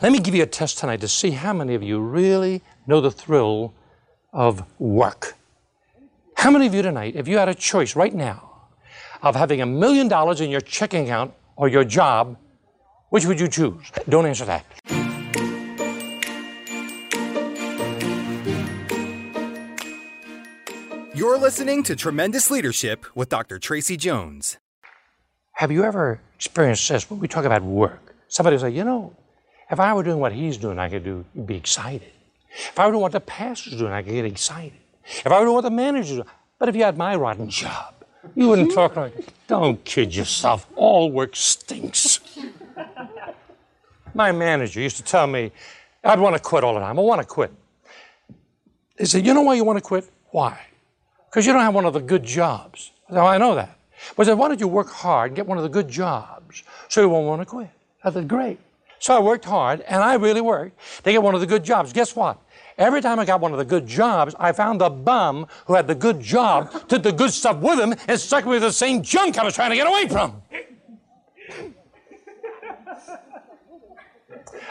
Let me give you a test tonight to see how many of you really know the thrill of work. How many of you tonight, if you had a choice right now of having a million dollars in your checking account or your job, which would you choose? Don't answer that. You're listening to Tremendous Leadership with Dr. Tracy Jones. Have you ever experienced this when we talk about work? Somebody will say, you know, if I were doing what he's doing, I could do, be excited. If I were doing what the pastor's doing, I could get excited. If I were doing what the manager's doing, but if you had my rotten job, you wouldn't talk like, don't kid yourself, all work stinks. my manager used to tell me, I'd want to quit all the time. I want to quit. He said, You know why you want to quit? Why? Because you don't have one of the good jobs. I said, oh, I know that. But I said, Why don't you work hard and get one of the good jobs so you won't want to quit? I said, Great. So I worked hard, and I really worked to get one of the good jobs. Guess what? Every time I got one of the good jobs, I found the bum who had the good job, took the good stuff with him, and stuck me with the same junk I was trying to get away from.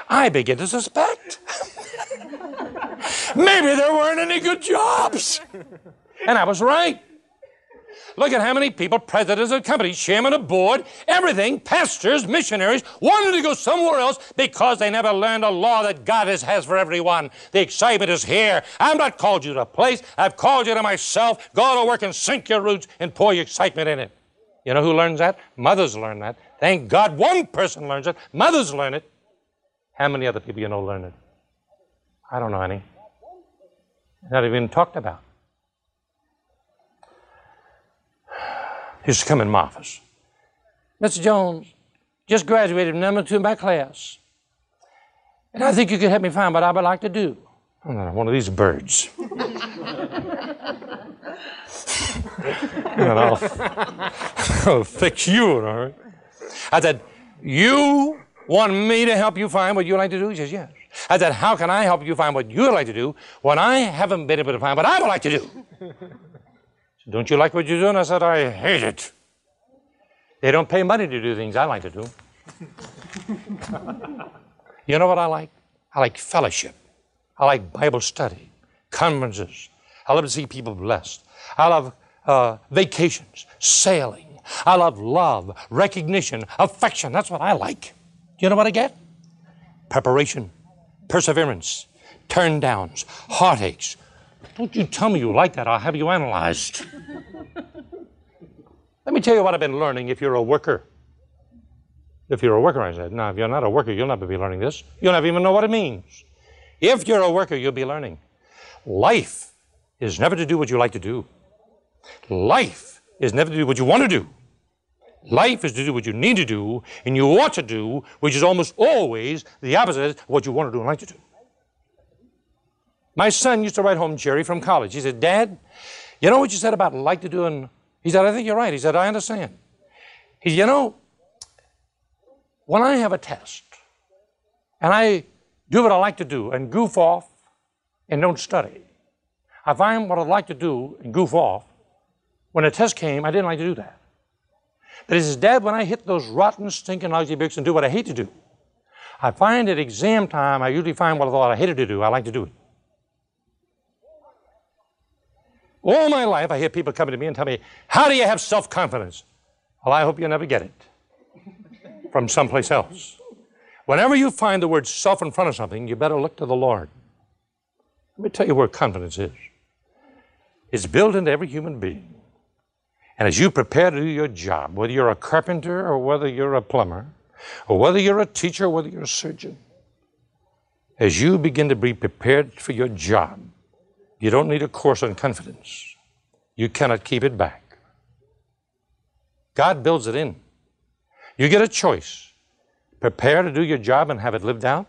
I begin to suspect. Maybe there weren't any good jobs. And I was right. Look at how many people, presidents of companies, chairman of board, everything, pastors, missionaries, wanted to go somewhere else because they never learned a law that God has, has for everyone. The excitement is here. I've not called you to a place. I've called you to myself. Go to work and sink your roots and pour your excitement in it. You know who learns that? Mothers learn that. Thank God one person learns it. Mothers learn it. How many other people you know learn it? I don't know any. Not even talked about. Used to come in my office. Mr. Jones, just graduated from number two in my class. And I think you could help me find what I would like to do. I'm not one of these birds. and I'll, I'll fix you, all right? I said, You want me to help you find what you like to do? He says, Yes. I said, How can I help you find what you like to do when I haven't been able to find what I would like to do? Don't you like what you're doing? I said, I hate it. They don't pay money to do things I like to do. you know what I like? I like fellowship. I like Bible study, conferences. I love to see people blessed. I love uh, vacations, sailing. I love love, recognition, affection. That's what I like. You know what I get? Preparation, perseverance, turn downs, heartaches, don't you tell me you like that. I'll have you analyzed. Let me tell you what I've been learning if you're a worker. If you're a worker, I said, no, if you're not a worker, you'll never be learning this. You'll never even know what it means. If you're a worker, you'll be learning. Life is never to do what you like to do. Life is never to do what you want to do. Life is to do what you need to do and you ought to do, which is almost always the opposite of what you want to do and like to do. My son used to write home, Jerry, from college. He said, Dad, you know what you said about like to do? And he said, I think you're right. He said, I understand. He said, you know, when I have a test and I do what I like to do and goof off and don't study, I find what I like to do and goof off. When a test came, I didn't like to do that. But he says, Dad, when I hit those rotten, stinking ugly books and do what I hate to do, I find at exam time, I usually find what I thought I hated to do, I like to do it. All my life, I hear people coming to me and tell me, How do you have self confidence? Well, I hope you never get it from someplace else. Whenever you find the word self in front of something, you better look to the Lord. Let me tell you where confidence is it's built into every human being. And as you prepare to do your job, whether you're a carpenter or whether you're a plumber, or whether you're a teacher or whether you're a surgeon, as you begin to be prepared for your job, you don't need a course on confidence. You cannot keep it back. God builds it in. You get a choice. Prepare to do your job and have it lived out,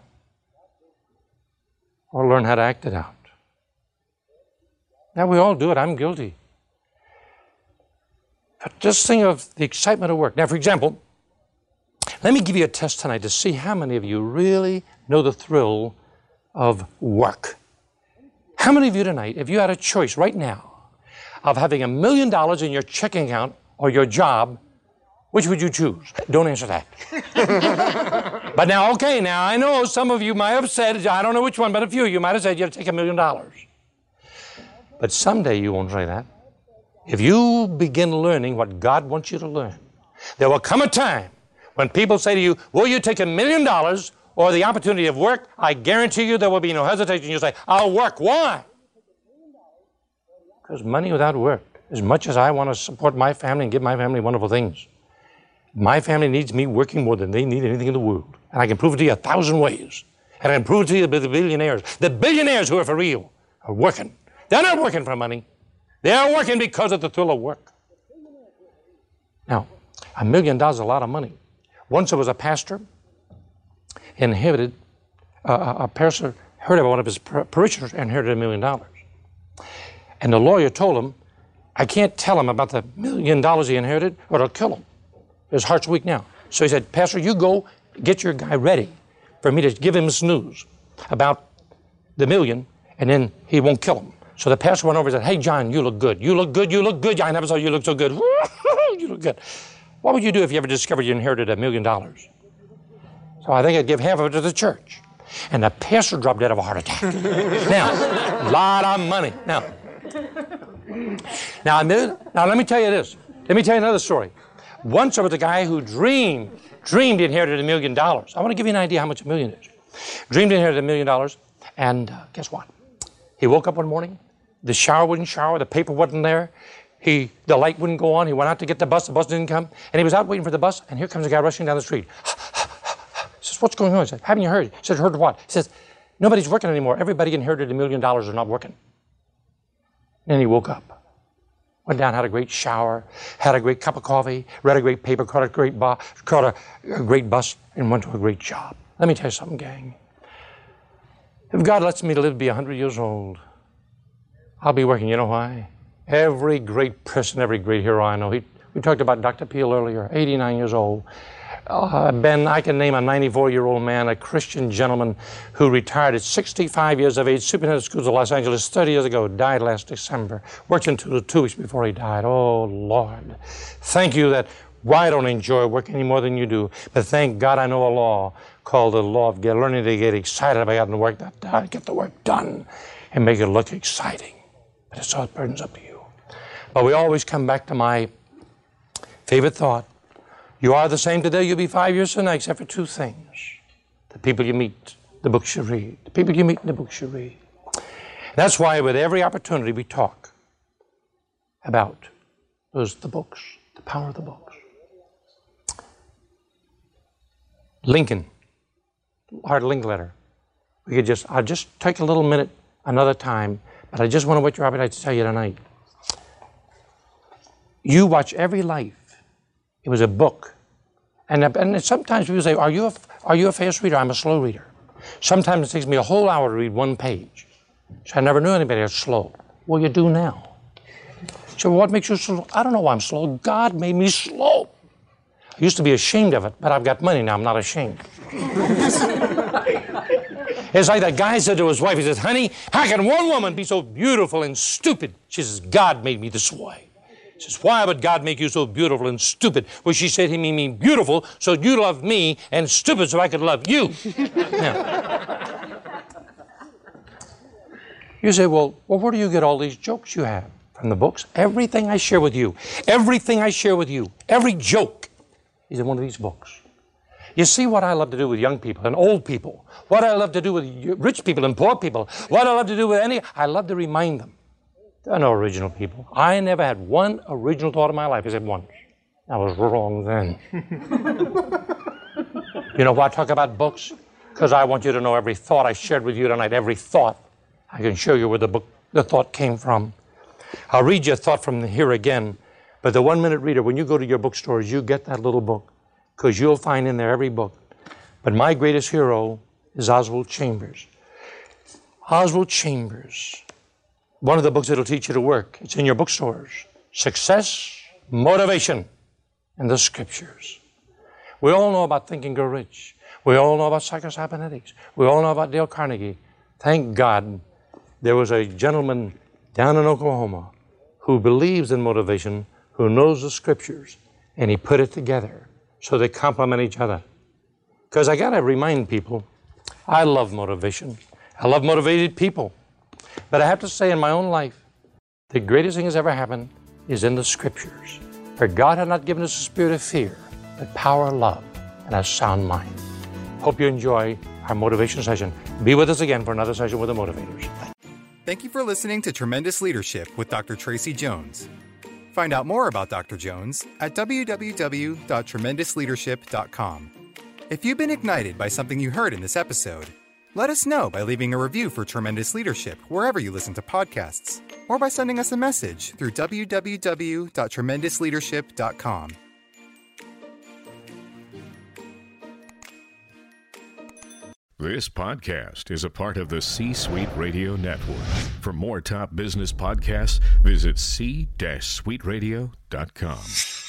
or learn how to act it out. Now, we all do it. I'm guilty. But just think of the excitement of work. Now, for example, let me give you a test tonight to see how many of you really know the thrill of work. How many of you tonight, if you had a choice right now of having a million dollars in your checking account or your job, Which would you choose? Don't answer that. but now, okay, now I know some of you might have said, I don't know which one, but a few of you might have said you'd take a million dollars. But someday you won't say that. If you begin learning what God wants you to learn, there will come a time when people say to you, Will you take a million dollars or the opportunity of work? I guarantee you there will be no hesitation. You'll say, I'll work. Why? Because money without work, as much as I want to support my family and give my family wonderful things, my family needs me working more than they need anything in the world. And I can prove it to you a thousand ways. And I can prove it to you with the billionaires. The billionaires who are for real are working. They're not working for money. They're working because of the thrill of work. Now, a million dollars is a lot of money. Once there was a pastor inherited, uh, a pastor heard about one of his parishioners inherited a million dollars. And the lawyer told him, I can't tell him about the million dollars he inherited or it'll kill him. His heart's weak now. So he said, Pastor, you go get your guy ready for me to give him this news about the million, and then he won't kill him. So the pastor went over and said, Hey, John, you look good. You look good. You look good. I never saw you look so good. you look good. What would you do if you ever discovered you inherited a million dollars? So I think I'd give half of it to the church. And the pastor dropped dead of a heart attack. now, a lot of money. Now, now, now, let me tell you this. Let me tell you another story. Once there was a guy who dreamed, dreamed he inherited a million dollars. I want to give you an idea how much a million is. Dreamed he inherited a million dollars, and uh, guess what? He woke up one morning, the shower wouldn't shower, the paper wasn't there, he, the light wouldn't go on. He went out to get the bus, the bus didn't come, and he was out waiting for the bus, and here comes a guy rushing down the street. Says, What's going on? He said, Haven't you heard? He said, Heard what? He says, Nobody's working anymore. Everybody inherited a million dollars are not working. Then he woke up, went down, had a great shower, had a great cup of coffee, read a great paper, caught a great, bu- caught a, a great bus, and went to a great job. Let me tell you something, gang. If God lets me live to be 100 years old, I'll be working. You know why? Every great person, every great hero I know. He, we talked about Dr. Peale earlier, 89 years old. Uh, ben, I can name a 94 year old man, a Christian gentleman who retired at 65 years of age, superintendent of schools of Los Angeles 30 years ago, died last December. Worked until two weeks before he died. Oh, Lord. Thank you that I don't enjoy work any more than you do, but thank God I know a law called the law of get, learning to get excited about getting the work done, get the work done, and make it look exciting. But it's all burdens up to you. But we always come back to my favorite thought. You are the same today, you'll be five years from now, except for two things. The people you meet, the books you read. The people you meet the books you read. That's why with every opportunity we talk about those the books, the power of the books. Lincoln, Hard Lincoln letter. We could just I'll just take a little minute another time, but I just want to whet your appetite to tell you tonight. You watch every life. It was a book. And, uh, and sometimes people say, are you, a, are you a fast reader? I'm a slow reader. Sometimes it takes me a whole hour to read one page. So I never knew anybody was slow. Well, you do now. So what makes you slow? I don't know why I'm slow. God made me slow. I used to be ashamed of it, but I've got money now. I'm not ashamed. it's like that guy said to his wife, he says, honey, how can one woman be so beautiful and stupid? She says, God made me this way. Says, Why would God make you so beautiful and stupid? Well, she said, He made me beautiful so you love me and stupid so I could love you. now, you say, well, well, where do you get all these jokes you have? From the books. Everything I share with you, everything I share with you, every joke is in one of these books. You see what I love to do with young people and old people, what I love to do with rich people and poor people, what I love to do with any, I love to remind them there are no original people. I never had one original thought in my life. I said once. I was wrong then. you know why I talk about books? Because I want you to know every thought I shared with you tonight, every thought. I can show you where the book, the thought came from. I'll read you a thought from here again. But the one minute reader, when you go to your bookstores, you get that little book because you'll find in there every book. But my greatest hero is Oswald Chambers. Oswald Chambers one of the books that'll teach you to work. It's in your bookstores. Success, motivation, and the scriptures. We all know about Think and Grow Rich. We all know about psychocybernetics. We all know about Dale Carnegie. Thank God there was a gentleman down in Oklahoma who believes in motivation, who knows the scriptures, and he put it together so they complement each other. Because I got to remind people I love motivation, I love motivated people. But I have to say, in my own life, the greatest thing that's ever happened is in the scriptures. For God had not given us a spirit of fear, but power, love, and a sound mind. Hope you enjoy our motivation session. Be with us again for another session with the motivators. Thank you for listening to Tremendous Leadership with Dr. Tracy Jones. Find out more about Dr. Jones at www.tremendousleadership.com. If you've been ignited by something you heard in this episode, let us know by leaving a review for Tremendous Leadership wherever you listen to podcasts, or by sending us a message through www.tremendousleadership.com. This podcast is a part of the C Suite Radio Network. For more top business podcasts, visit c-suiteradio.com.